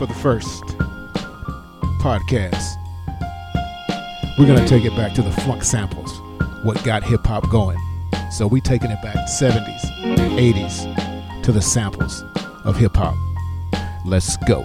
for the first podcast. We're going to take it back to the funk samples, what got hip hop going. So we taking it back 70s, 80s to the samples of hip hop. Let's go.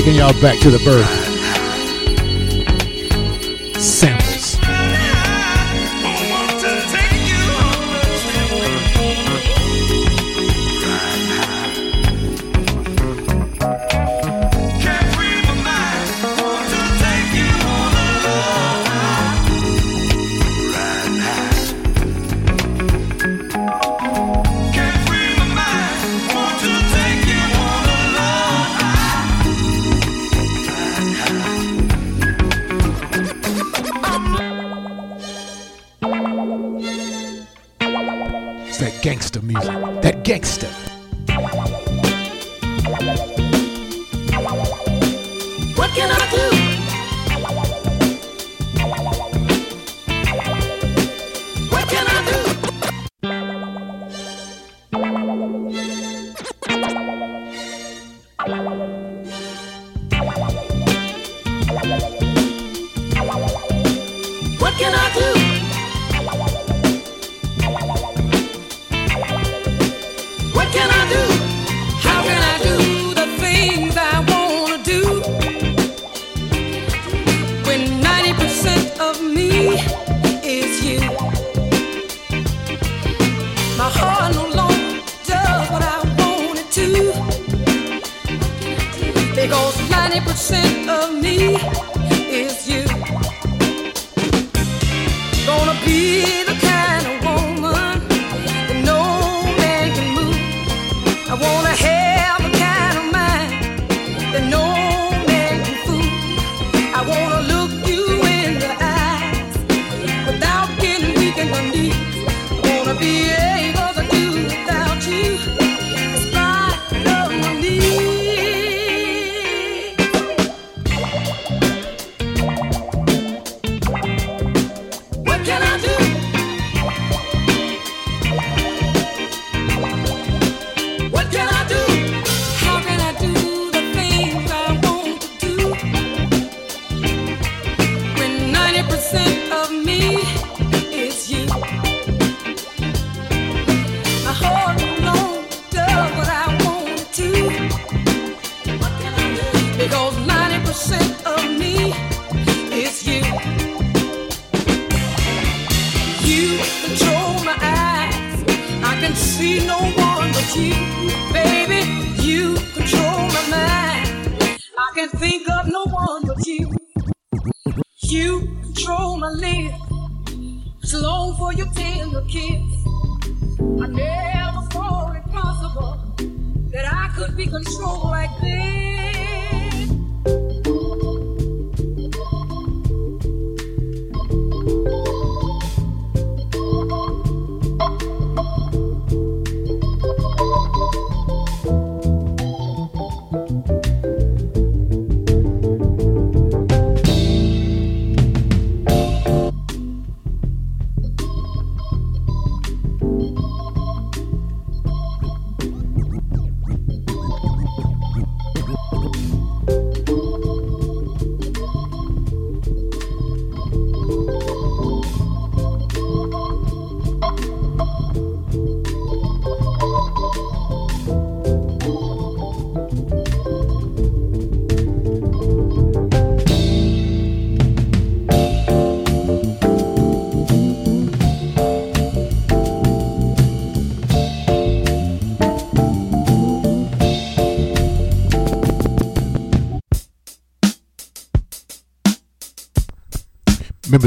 taking y'all back to the birth.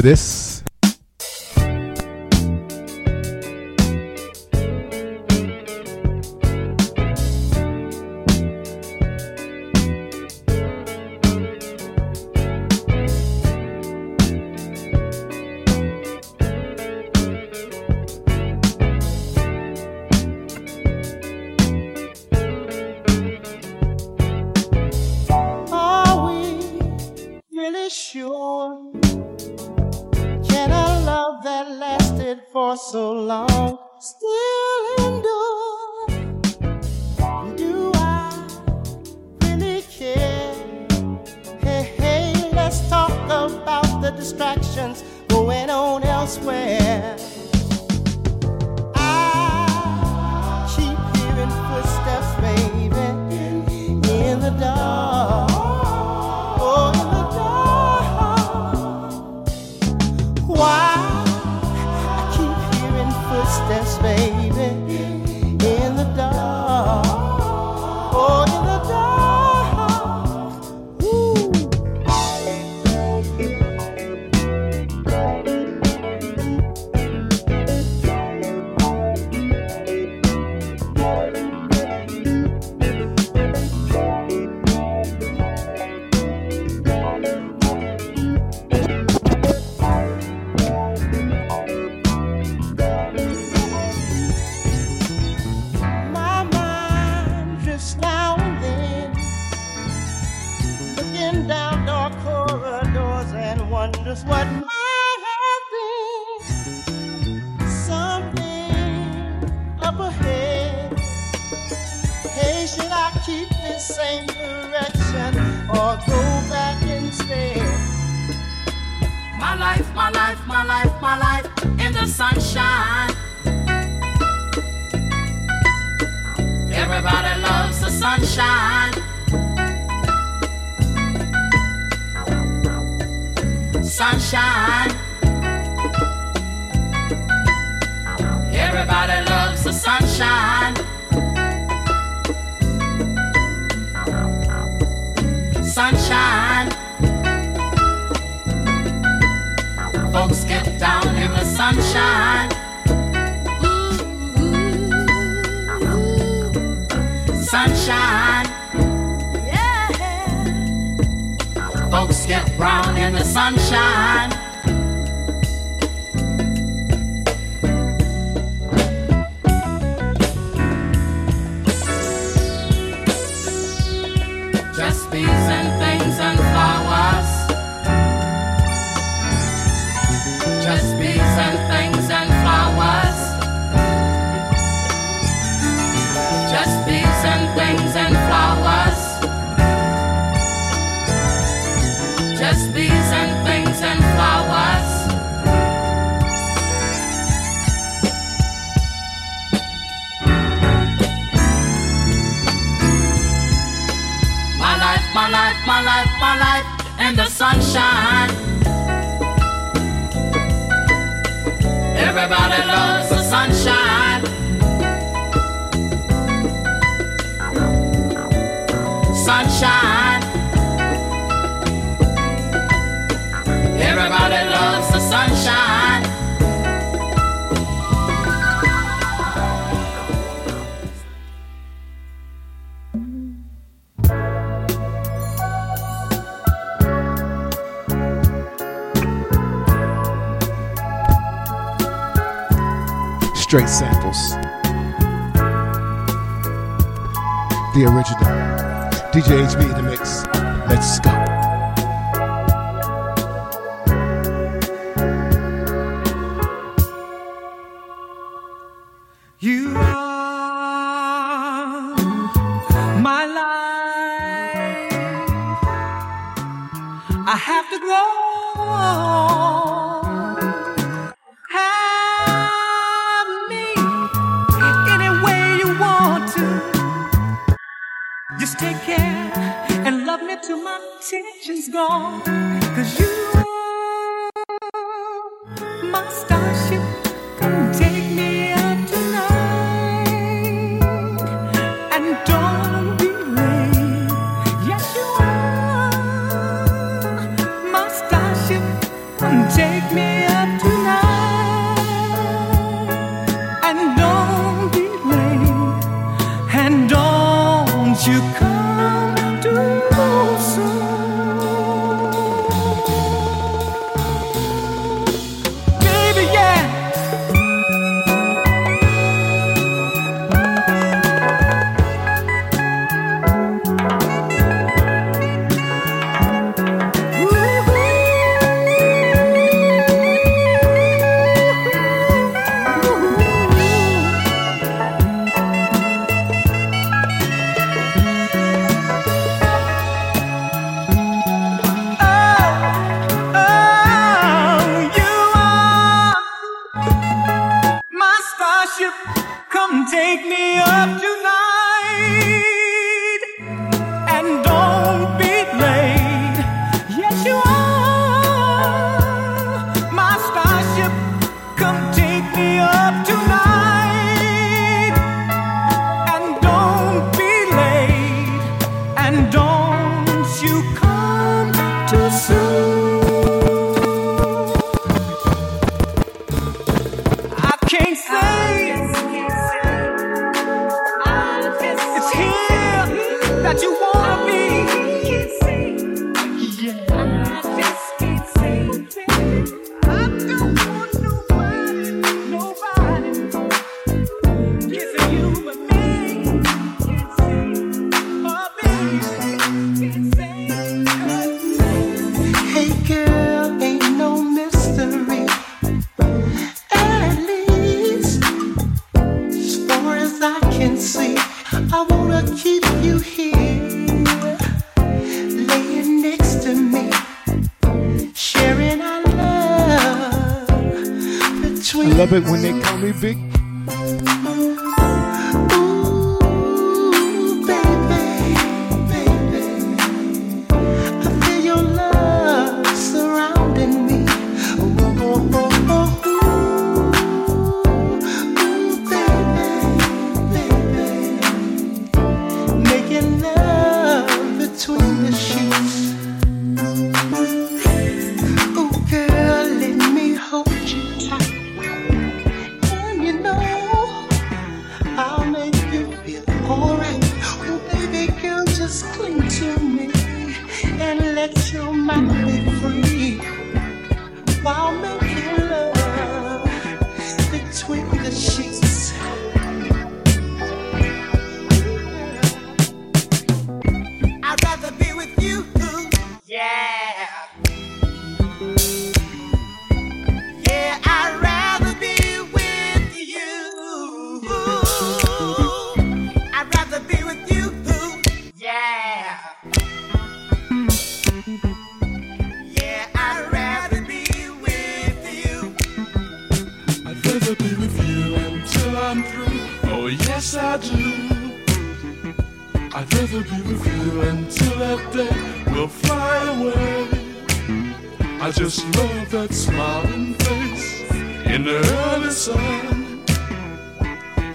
this. the same direction or go back instead. My life, my life, my life, my life in the sunshine. Everybody loves the sunshine. Sunshine. Everybody loves the sunshine. sunshine. Folks get down in the sunshine. Ooh. Sunshine. Yeah. Folks get brown in the sunshine. Everybody loves the sunshine. Sunshine. Everybody loves straight samples. The original. DJ HB in the mix. Let's go. It's here that you want. Love it when they call me Big the early sun.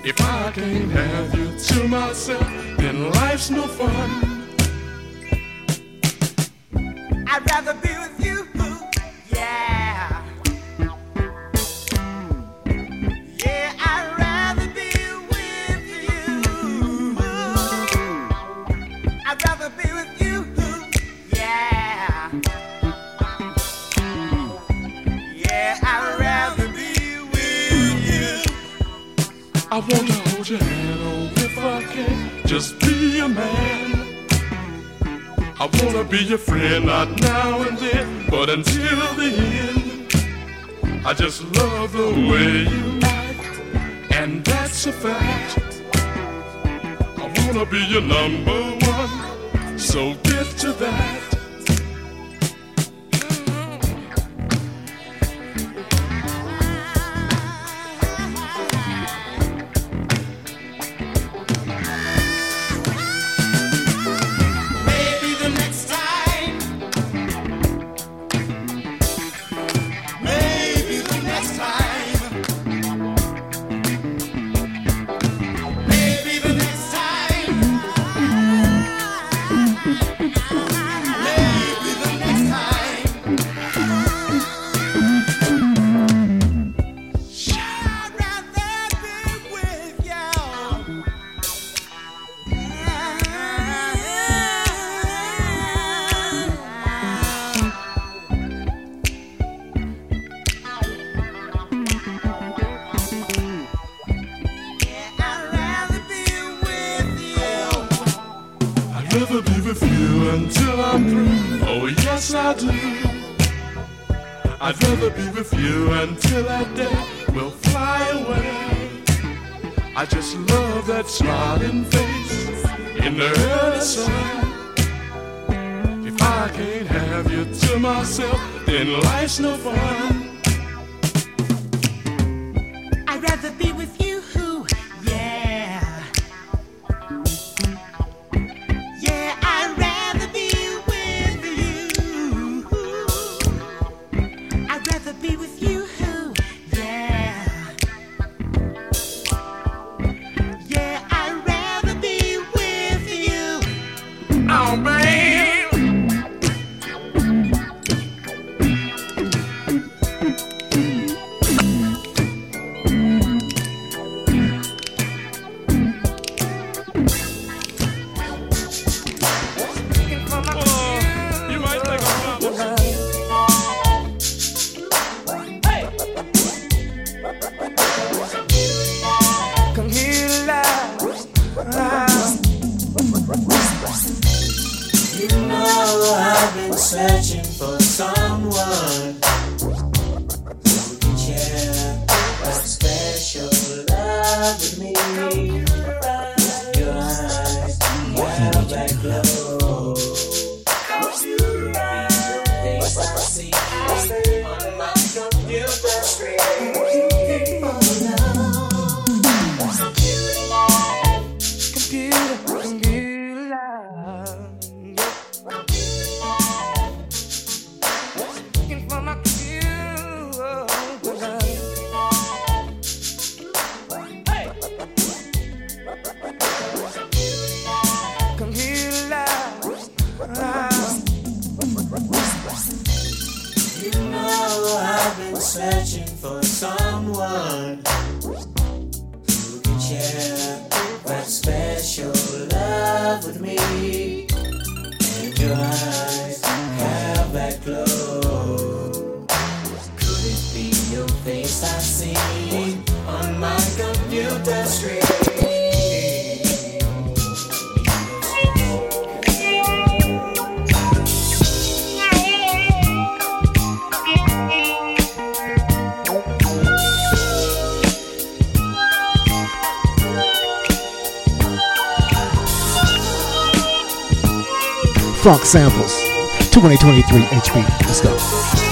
If I can't have you to myself, then life's no fun. I'd rather be with Just be a man. I wanna be your friend, not now and then, but until the end. I just love the way you act, and that's a fact. I wanna be your number one, so get to that. life's no fun. funk samples. 2023 HP. Let's go.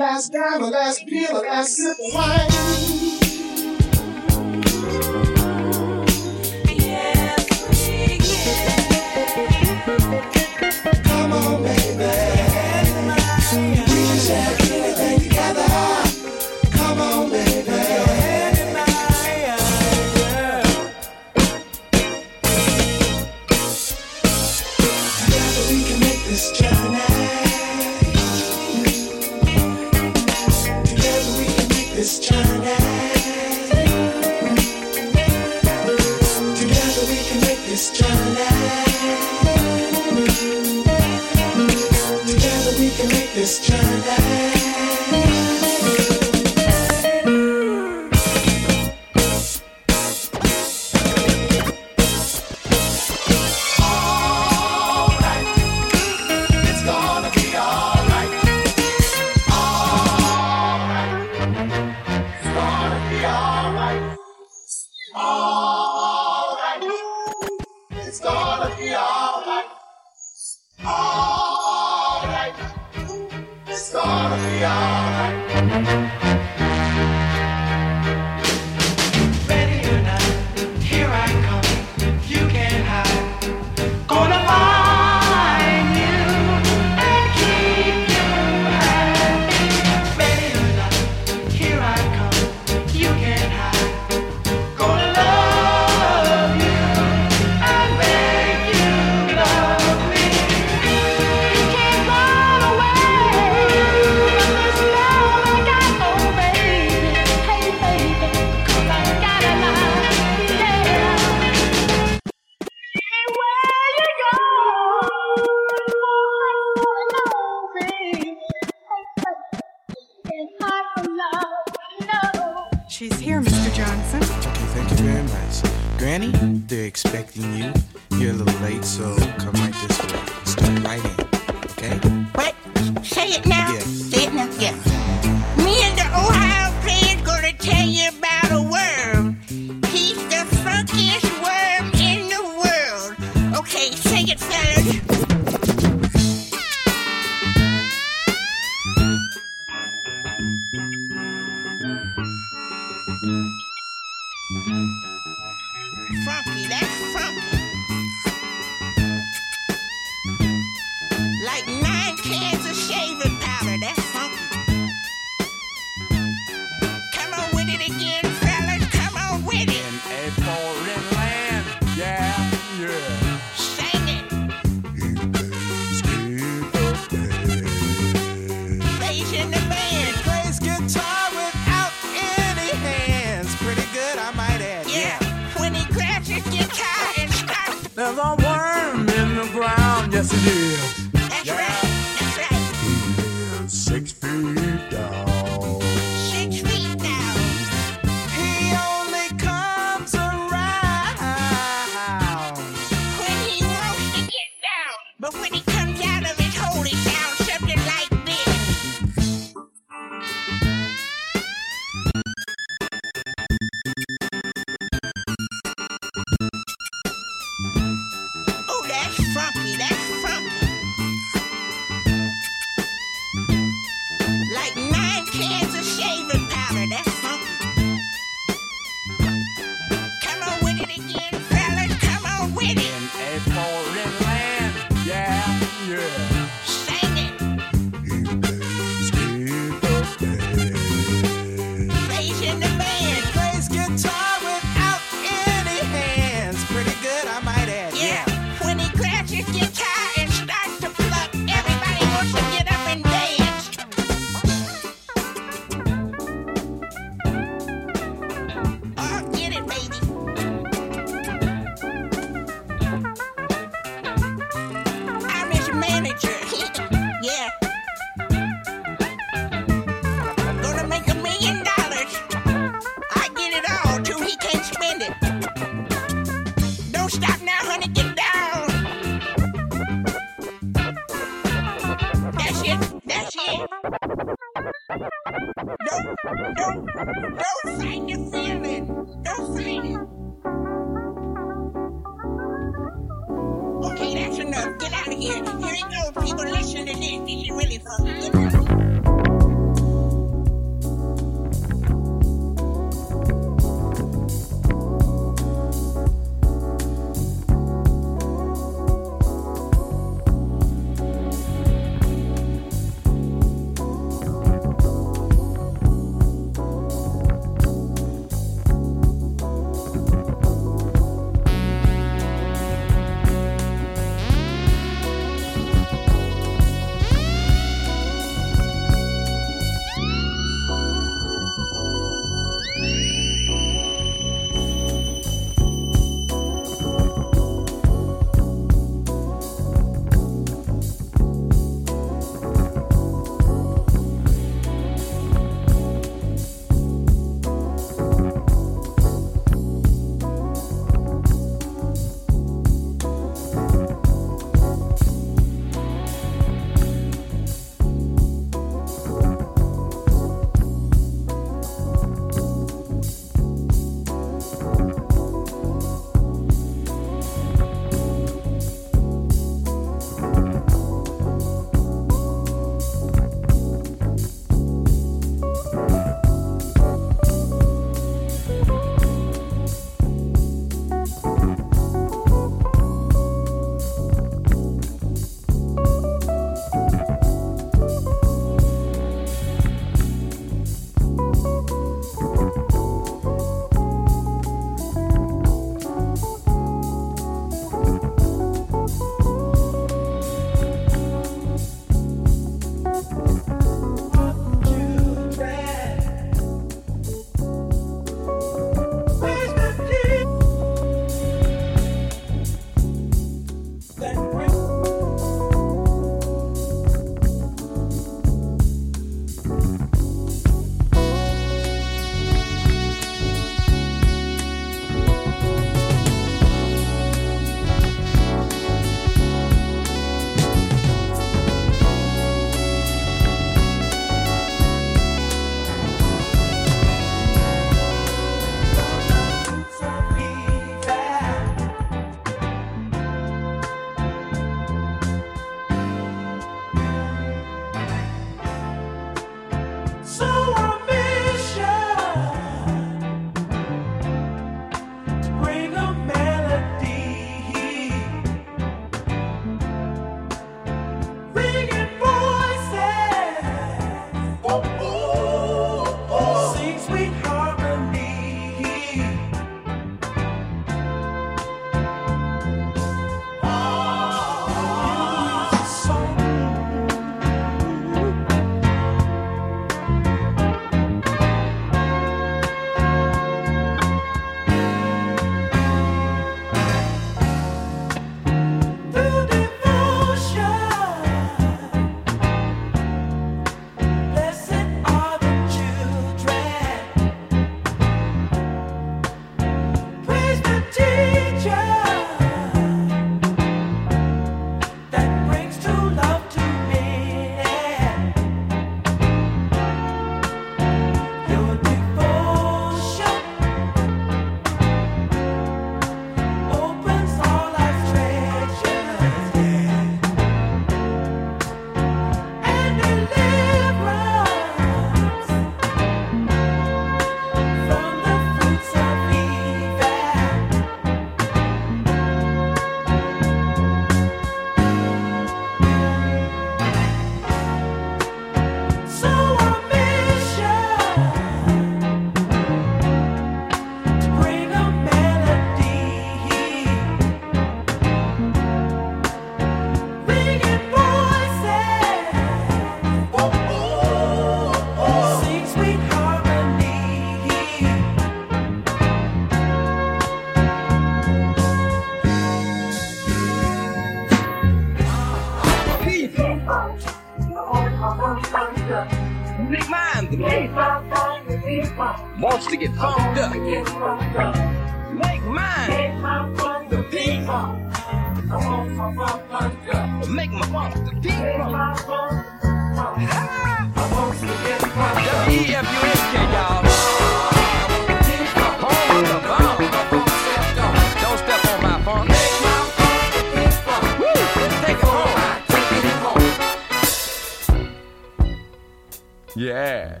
Yeah.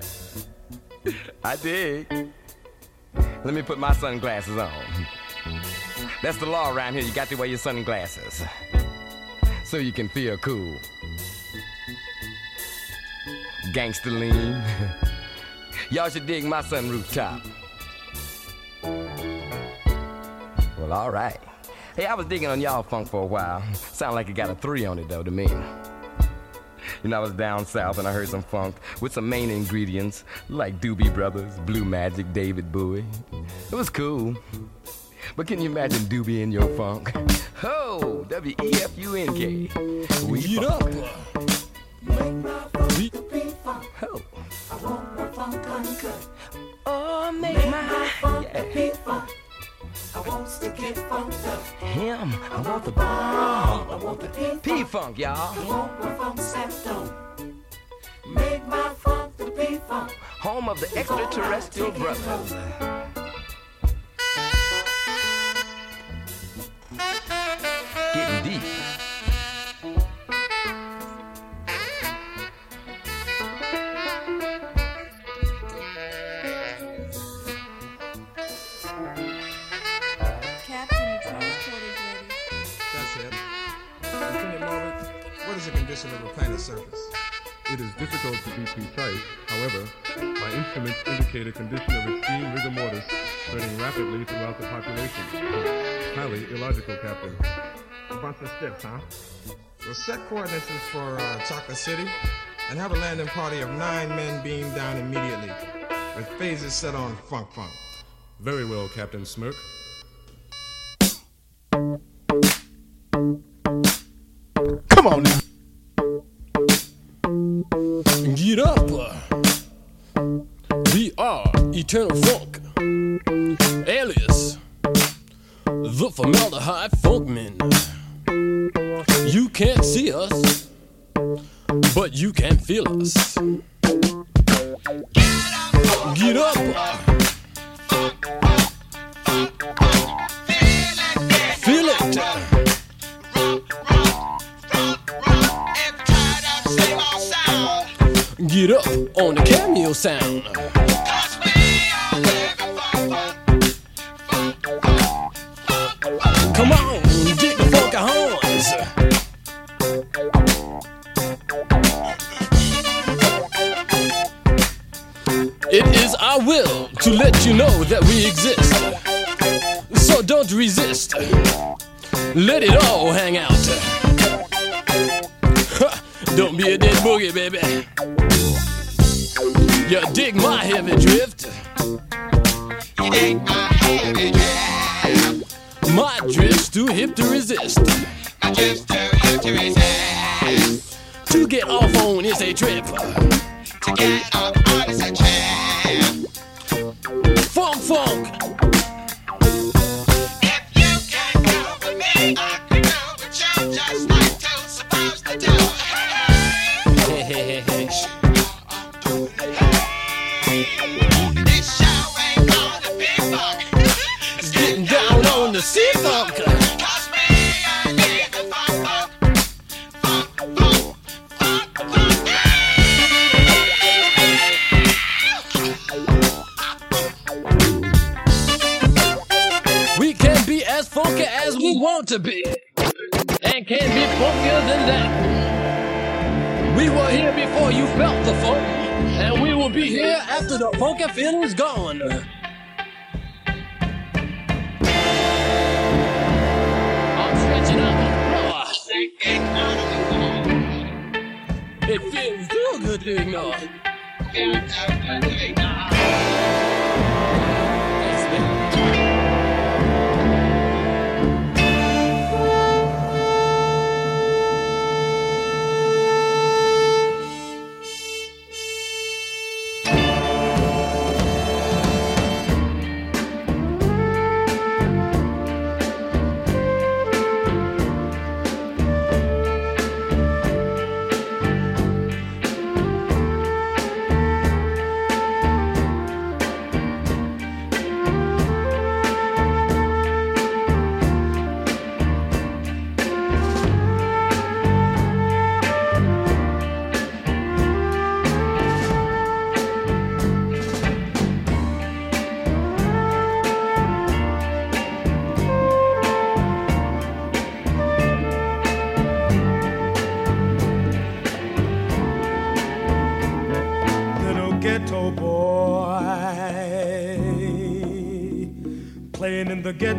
I dig. Let me put my sunglasses on. That's the law around here. You got to wear your sunglasses so you can feel cool. Gangster lean. Y'all should dig my sunroof top. Well, all right. Hey, I was digging on y'all funk for a while. Sound like it got a three on it though to me. You know, I was down south and I heard some funk with some main ingredients like Doobie Brothers, Blue Magic, David Bowie. It was cool. But can you imagine Doobie in your funk? Ho! W E F U N K. We Get funk. up. Ho! Oh, I want my funk uncut. Oh, make my yeah. I want to get funked up. Him, I want the ball. I want the P P funk, y'all. I want my funk stepped. Make my funk the P funk. Home of the extraterrestrial brothers. Getting deep. What is of the planet's surface? It is difficult to be precise. However, my instruments indicate a condition of extreme rigor mortis spreading rapidly throughout the population. Highly illogical, Captain. A bunch of steps, huh? Well, set coordinates for uh, Chocolate City and have a landing party of nine men beam down immediately with phasers set on Funk Funk. Very well, Captain Smirk. Come on now. Get up. We are Eternal Funk. Alias. The Formaldehyde Funkmen. You can't see us, but you can feel us. Sound.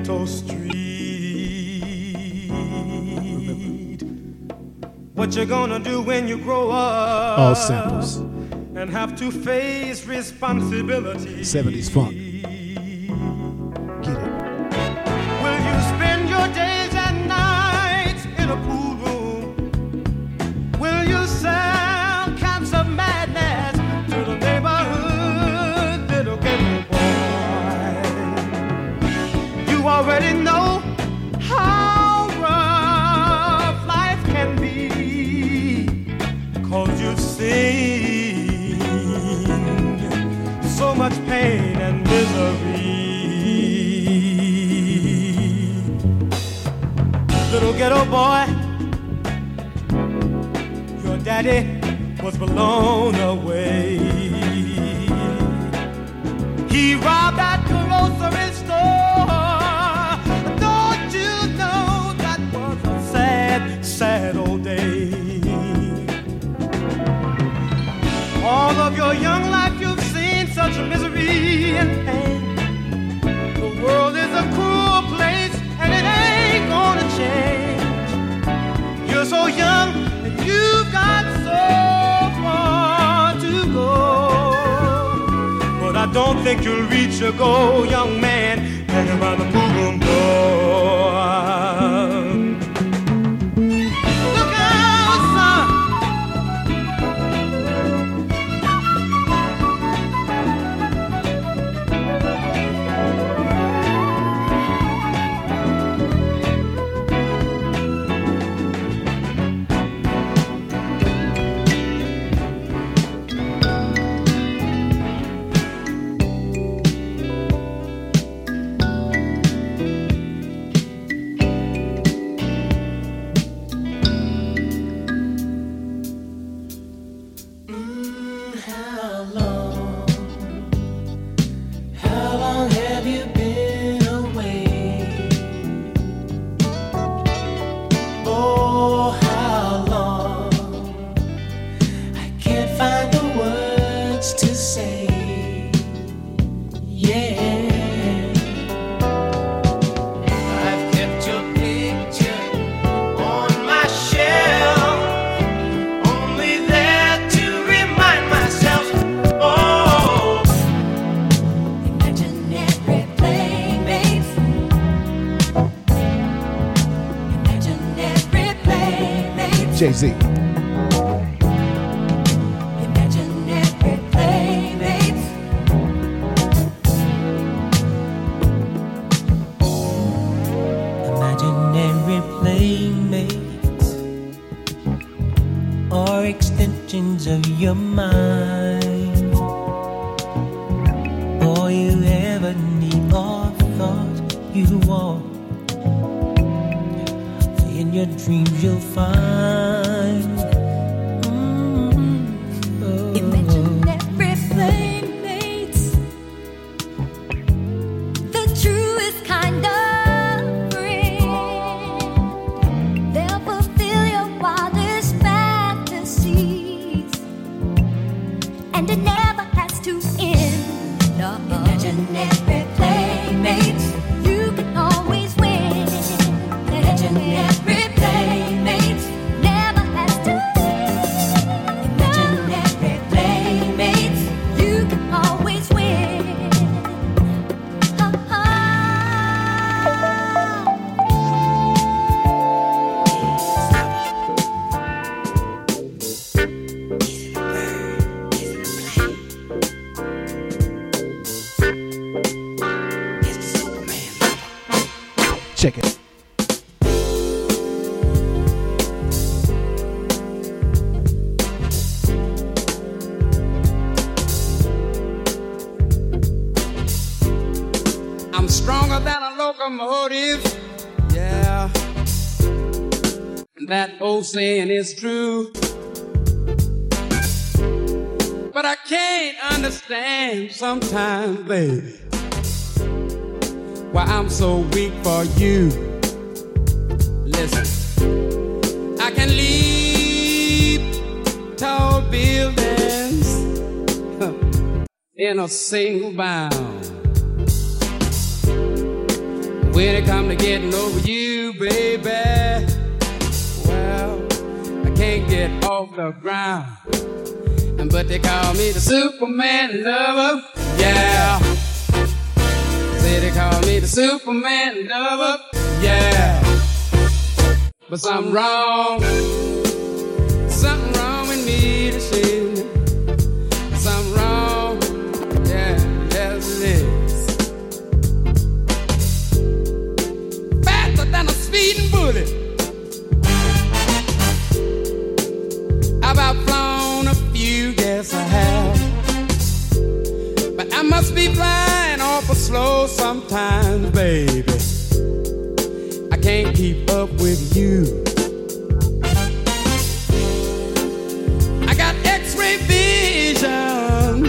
Ghetto street. What you gonna do when you grow up? All samples. And have to face responsibility. 70s funk. All of your young life you've seen such misery and pain. The world is a cruel place and it ain't gonna change. You're so young and you've got so far to go. But I don't think you'll reach your goal, young man. Hang around the boom saying is true. But I can't understand sometimes, baby, why I'm so weak for you. Listen, I can leap tall buildings, in a single bound. When it come to getting over you, the ground. And But they call me the Superman lover, yeah. Say they call me the Superman lover, yeah. But something wrong, be flying awful slow sometimes, baby. I can't keep up with you. I got X-ray vision,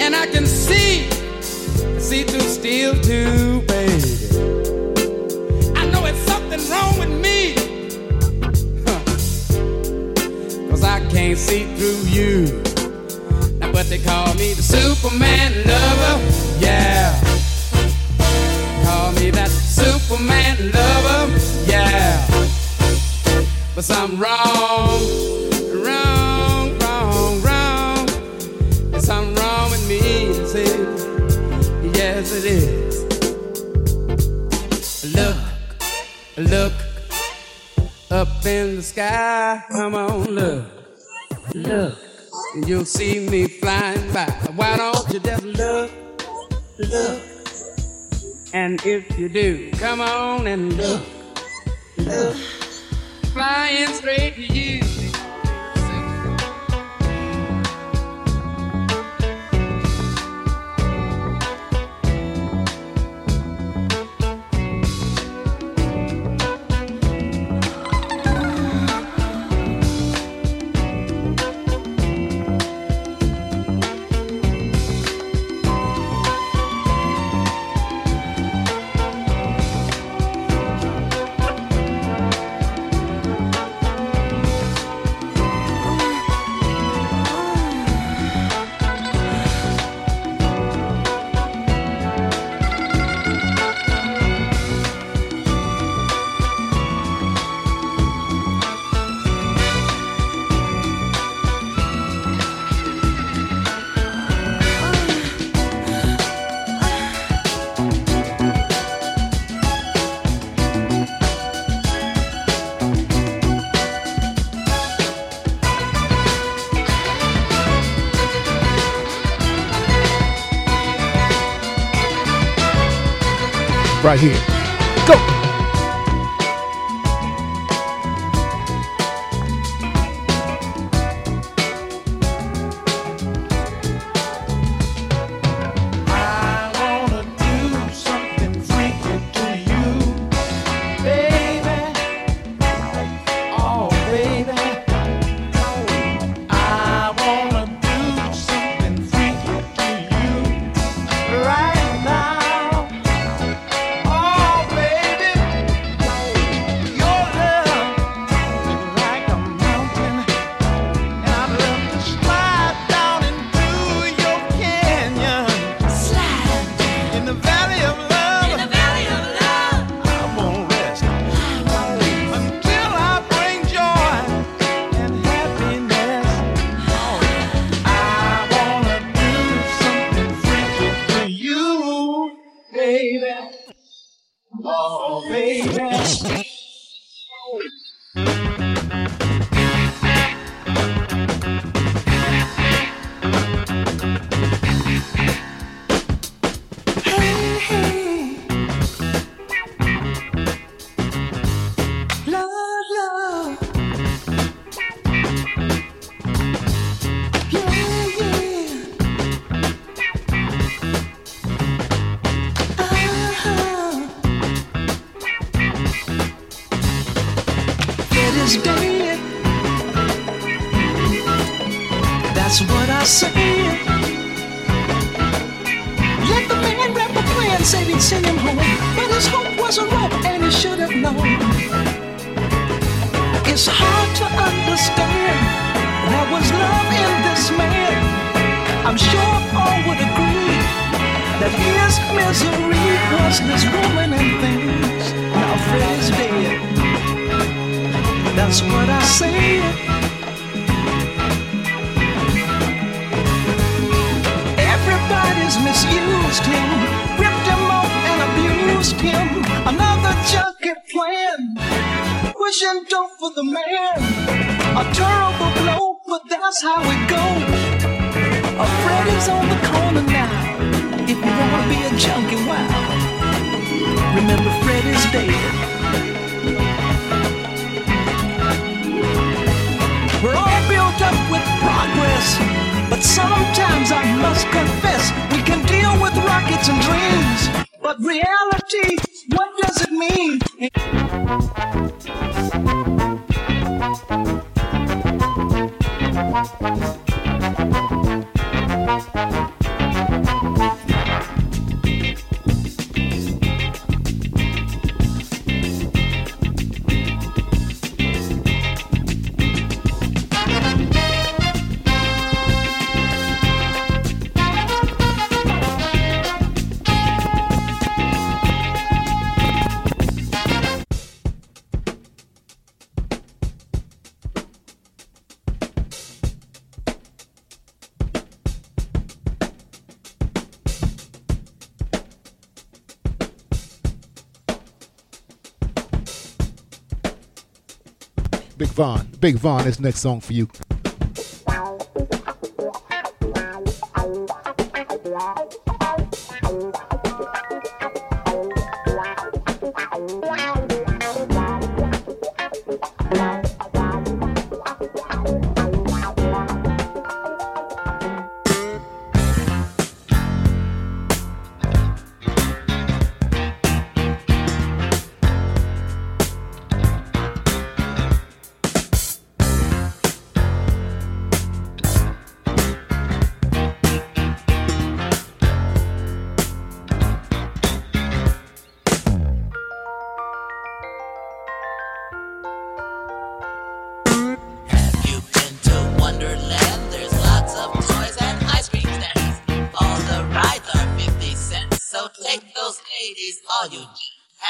and I can see, see through steel too, baby. I know it's something wrong with me, huh. cause I can't see through you. Now, but they call me Superman lover, yeah. Call me that Superman lover, yeah. But something wrong, wrong, wrong, wrong. There's something wrong with me, is it? Yes, it is. Look, look up in the sky. Come on, look, look. And you'll see me flying by. Why don't you just look, look? And if you do, come on and look, look. Flying straight to you. Right here. Go. Misery was his woman and things. Now dead. That's what I say. Everybody's misused him, ripped him off and abused him. Another junkie plan, dope for the man. A terrible blow, but that's how it goes. On the corner wanna be a junkie, wow. Remember Freddie's dead. We're all built up with progress, but sometimes I must confess we can deal with rockets and dreams. But reality, what does it mean? Big Von. Big Von, this next song for you. you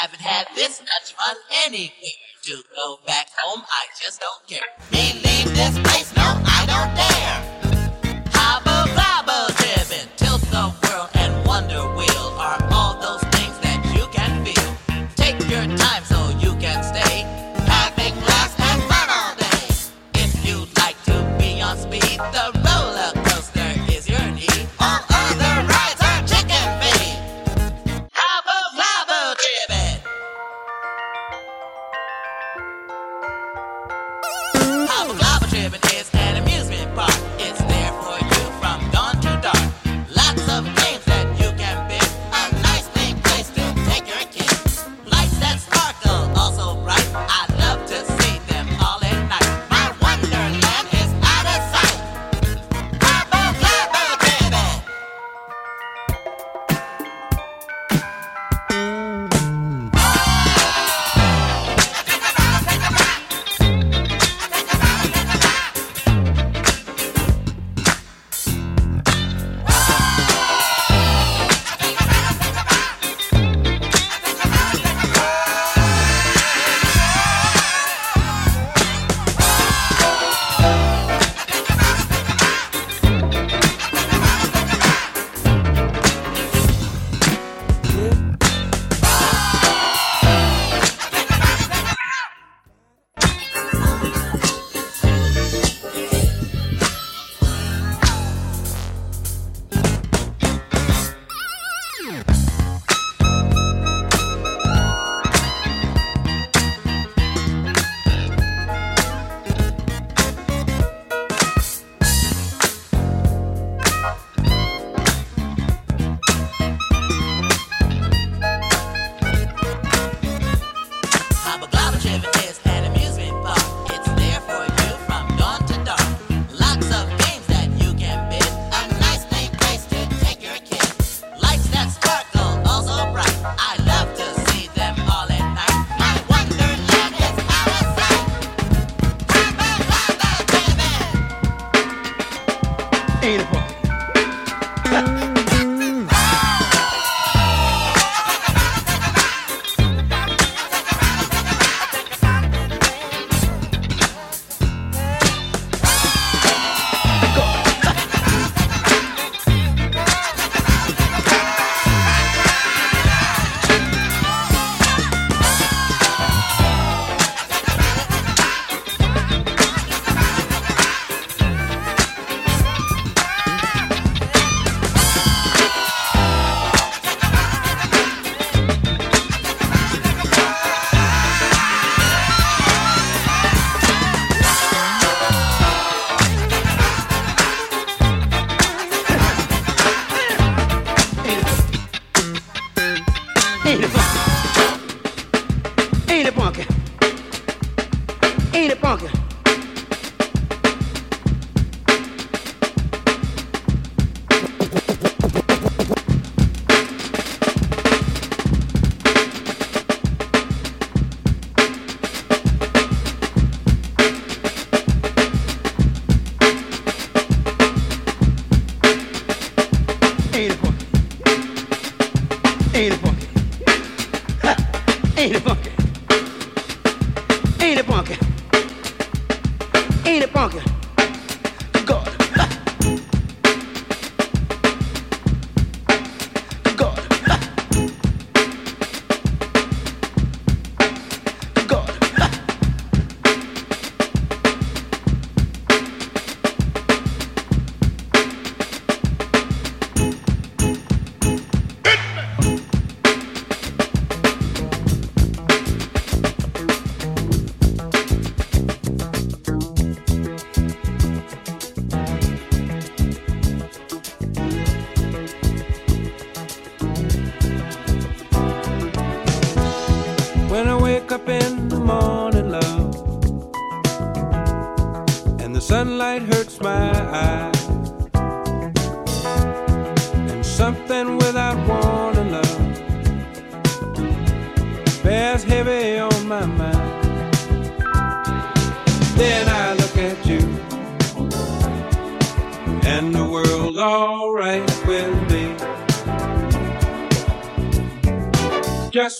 I haven't had this much fun anywhere. To go back home, I just don't care. Me leave this place, no, I don't dare.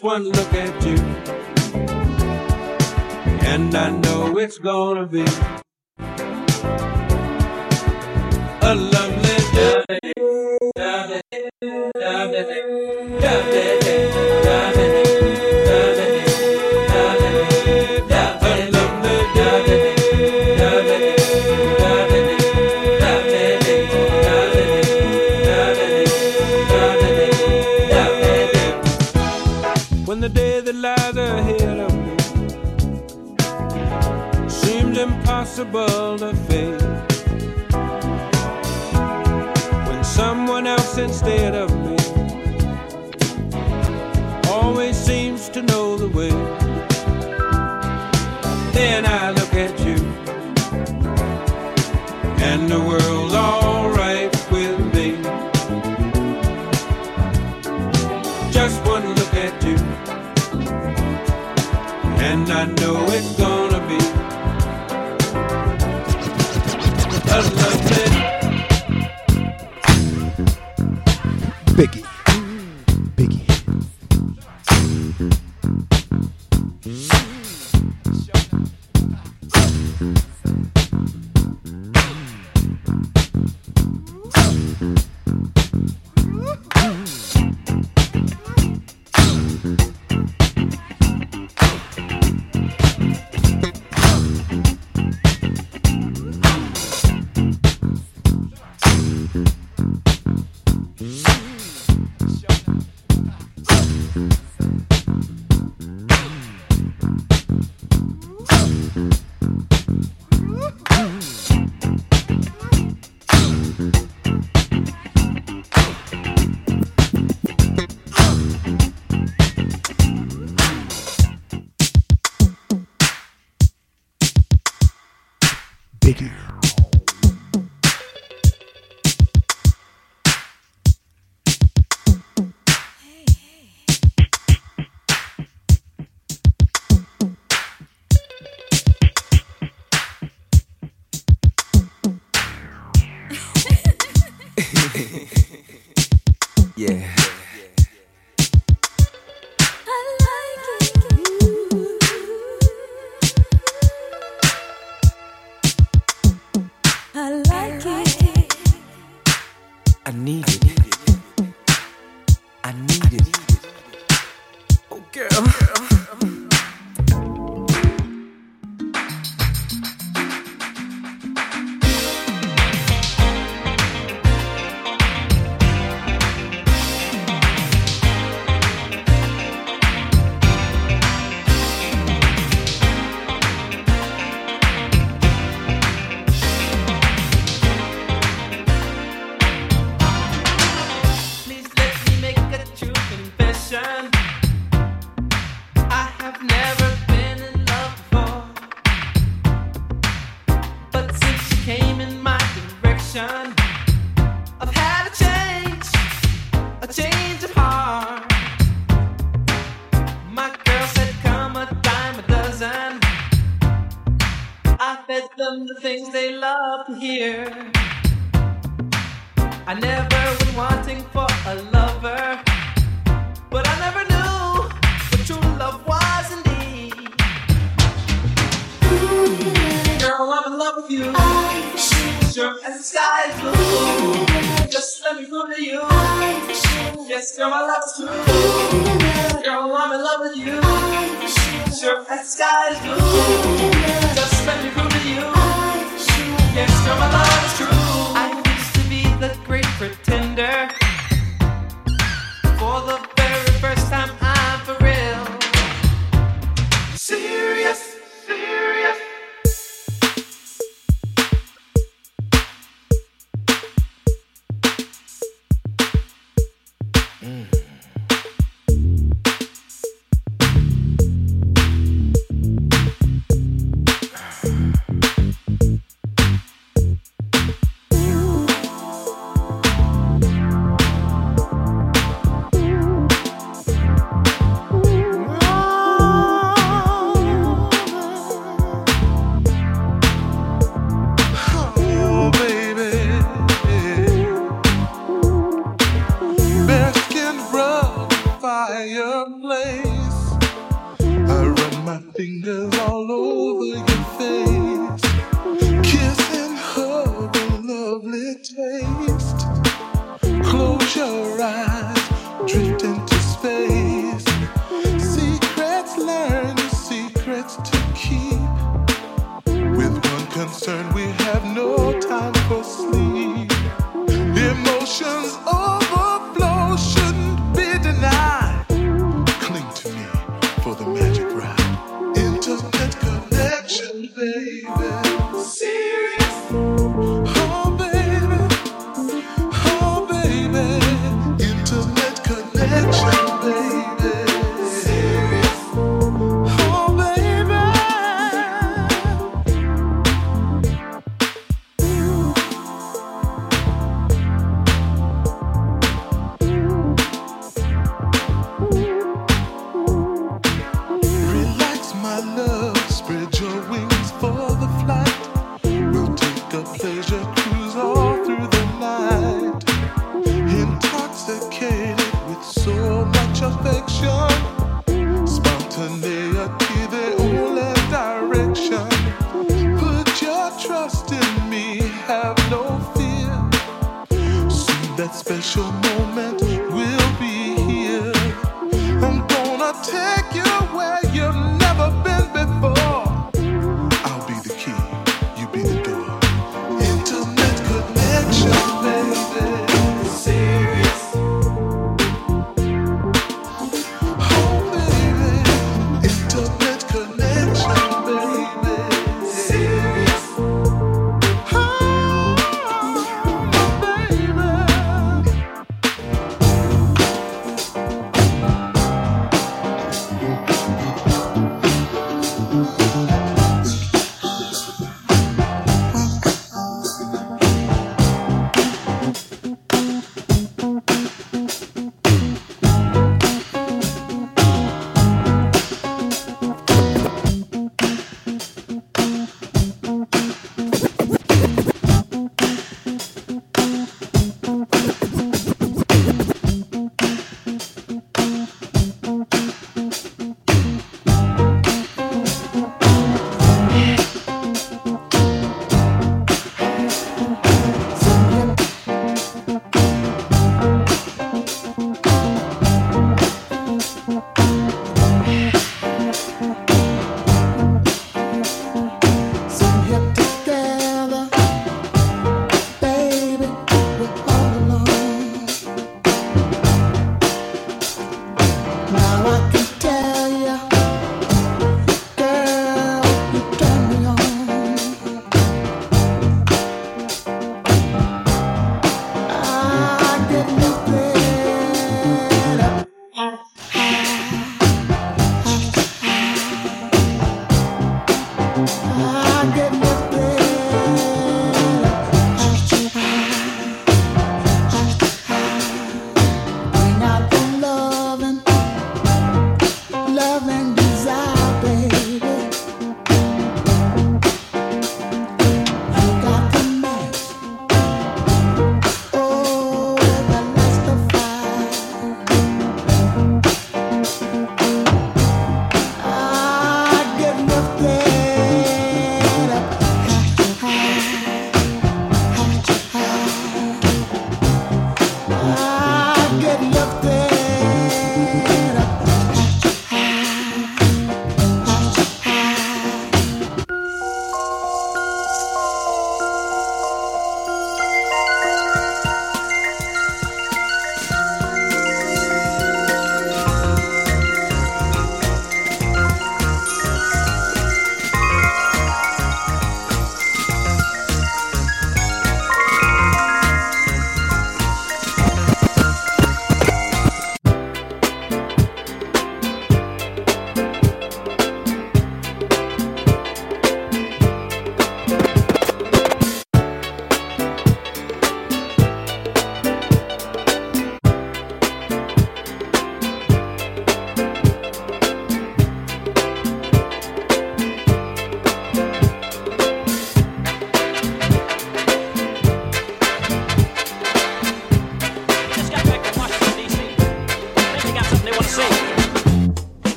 Just one look at you, and I know it's gonna be them the things they love to hear. I never was wanting for a lover, but I never knew what true love was indeed. Ooh, Girl, I'm in love with you. Sure as the sky is blue. Just let me prove to you. Yes, girl, my love is true. Girl, I'm in love with you. Sure as the sky is blue. Yes, girl, my love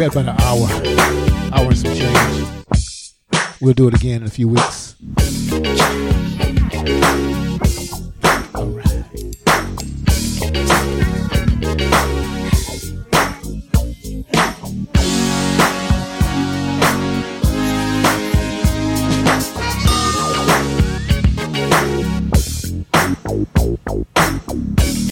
We had about an hour, hour and some change. We'll do it again in a few weeks.